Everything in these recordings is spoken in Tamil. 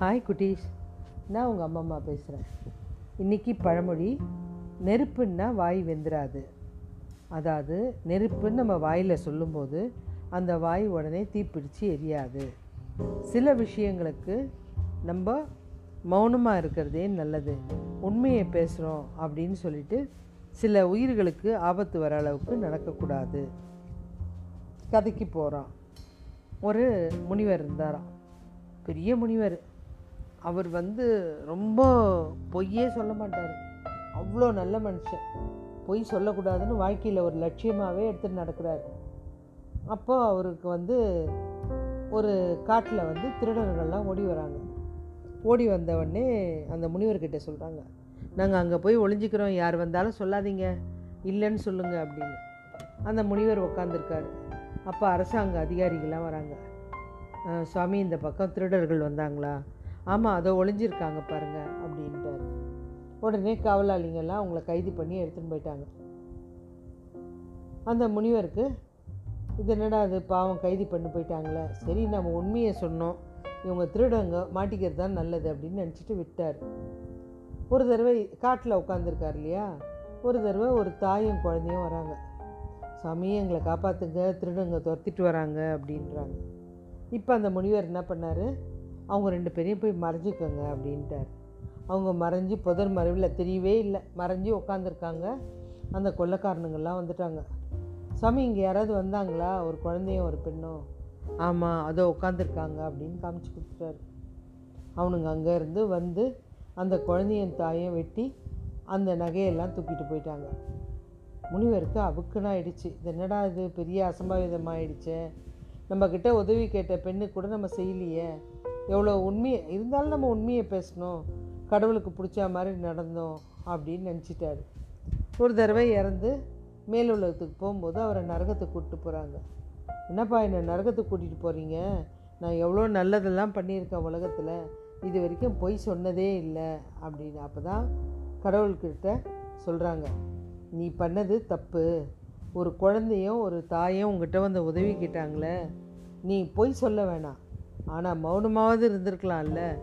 ஹாய் குட்டீஸ். நான் உங்கள் அம்மா அம்மா பேசுகிறேன் இன்றைக்கி பழமொழி நெருப்புன்னா வாய் வெந்துராது. அதாவது நெருப்புன்னு நம்ம வாயில் சொல்லும்போது அந்த வாய் உடனே தீப்பிடிச்சு எரியாது. சில விஷயங்களுக்கு நம்ம மௌனமாக இருக்கிறதே நல்லது. உண்மையை பேசுகிறோம் அப்படின்னு சொல்லிட்டு சில உயிர்களுக்கு ஆபத்து வர அளவுக்கு நடக்கக்கூடாது. கதைக்கு போகிறான் ஒரு முனிவர் இருந்தாராம். பெரிய முனிவர். அவர் வந்து ரொம்ப பொய்யே சொல்ல மாட்டார். அவ்வளோ நல்ல மனுஷன். பொய் சொல்லக்கூடாதுன்னு வாழ்க்கையில் ஒரு லட்சியமாகவே எடுத்துகிட்டு நடக்கிறார். அப்போ அவருக்கு வந்து ஒரு காட்டில் வந்து திருடர்கள்லாம் ஓடி வராங்க. ஓடி வந்தவொடனே அந்த முனிவர்கிட்ட சொல்கிறாங்க நாங்கள் அங்கே போய் ஒளிஞ்சிக்கிறோம். யார் வந்தாலும் சொல்லாதீங்க. இல்லைன்னு சொல்லுங்கள் அப்படின்னு. அந்த முனிவர் உக்காந்துருக்காரு. அப்போ அரசாங்க அதிகாரிகள்லாம் வராங்க. சுவாமி இந்த பக்கம் திருடர்கள் வந்தாங்களா? ஆமாம் அதை ஒளிஞ்சிருக்காங்க பாருங்க அப்படின்ட்டார். உடனே காவலாளிங்கெல்லாம் அவங்கள கைது பண்ணி எடுத்துன்னு போயிட்டாங்க. அந்த முனிவருக்கு இது என்னடா அது பாவம் கைது பண்ணி போயிட்டாங்களே சரி நம்ம உண்மையை சொன்னோம் இவங்க திருடங்க மாட்டிக்கிறது தான் நல்லது அப்படின்னு நினச்சிட்டு விட்டார். ஒரு தடவை காட்டில் உட்காந்துருக்கார் இல்லையா ஒரு தடவை ஒரு தாயும் குழந்தையும் வராங்க. சாமி எங்களை காப்பாற்றுங்க திருடங்க துரத்திட்டு வராங்க அப்படின்றாங்க. இப்போ அந்த முனிவர் என்ன பண்ணார் அவங்க ரெண்டு பேரையும் போய் மறைஞ்சிக்கோங்க அப்படின்ட்டார். அவங்க மறைஞ்சு புதர் மறைவில் தெரியவே இல்லை. மறைஞ்சு உட்காந்துருக்காங்க அந்த கொள்ளைக்காரனுங்கெல்லாம் வந்துட்டாங்க. சாமி இங்கே யாராவது வந்தாங்களா? ஒரு குழந்தையும் ஒரு பெண்ணும்? ஆமாம் அதோ உட்காந்துருக்காங்க அப்படின்னு காமிச்சு கொடுத்துட்டாரு. அவனுங்க அங்கேருந்து வந்து அந்த குழந்தையின் தாயை வெட்டி அந்த நகையெல்லாம் தூக்கிட்டு போயிட்டாங்க. முனிவருக்கு அவுக்குன்னு ஆயிடுச்சு இது என்னடா இது? பெரிய அசம்பாவிதமாயிடுச்சே. நம்மக்கிட்ட உதவி கேட்ட பெண்ணு கூட நம்ம செய்யலையே. எவ்வளோ உண்மையை இருந்தாலும் நம்ம உண்மையை பேசணும். கடவுளுக்கு பிடிச்ச மாதிரி நடந்தோம் அப்படின்னு நினச்சிட்டாரு. ஒரு தடவை இறந்து மேல் உலகத்துக்கு போகும்போது அவரை நரகத்துக்கு கூப்பிட்டு போகிறாங்க என்னப்பா என்னை நரகத்துக்கு கூட்டிகிட்டு போகிறீங்க நான் எவ்வளோ நல்லதெல்லாம் பண்ணியிருக்கேன் உலகத்தில். இது வரைக்கும் பொய் சொன்னதே இல்லை அப்படின்னு. அப்போ தான் கடவுள்கிட்ட சொல்கிறாங்க நீ பண்ணது தப்பு. ஒரு குழந்தையும் ஒரு தாயும் உங்ககிட்ட வந்து உதவி கேட்டாங்களே நீ பொய் சொல்ல வேணாம். ஆனால் மௌனமாவது இருந்திருக்கலாம்ல.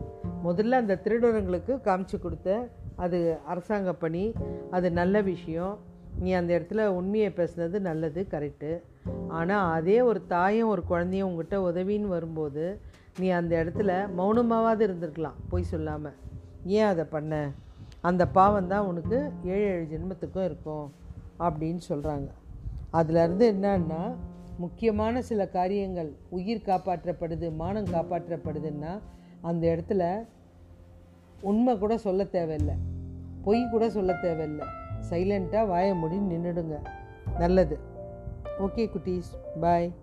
முதல்ல அந்த திருடர்களுக்கு காமிச்சு கொடுத்த அது அரசாங்க பணி. அது நல்ல விஷயம். நீ அந்த இடத்துல உண்மையை பேசுனது நல்லது கரெக்டு ஆனால் அதே ஒரு தாயும் ஒரு குழந்தையும் உங்ககிட்ட உதவின்னு வரும்போது நீ அந்த இடத்துல மௌனமாவது இருந்திருக்கலாம் பொய் சொல்லாமல் ஏன் அதை பண்ண? அந்த பாவம் தான் உனக்கு ஏழு ஏழு ஜென்மத்துக்கும் இருக்கும் அப்படின்னு சொல்கிறாங்க அதுலேருந்து என்னன்னா முக்கியமான சில காரியங்கள். உயிர் காப்பாற்றப்படுது மானம் காப்பாற்றப்படுதுன்னா அந்த இடத்துல உண்மை கூட சொல்ல தேவையில்லை. பொய் கூட சொல்ல தேவையில்லை. சைலண்ட்டாக வாய முடி நின்றுடுங்க நல்லது. ஓகே குட்டீஸ். பாய்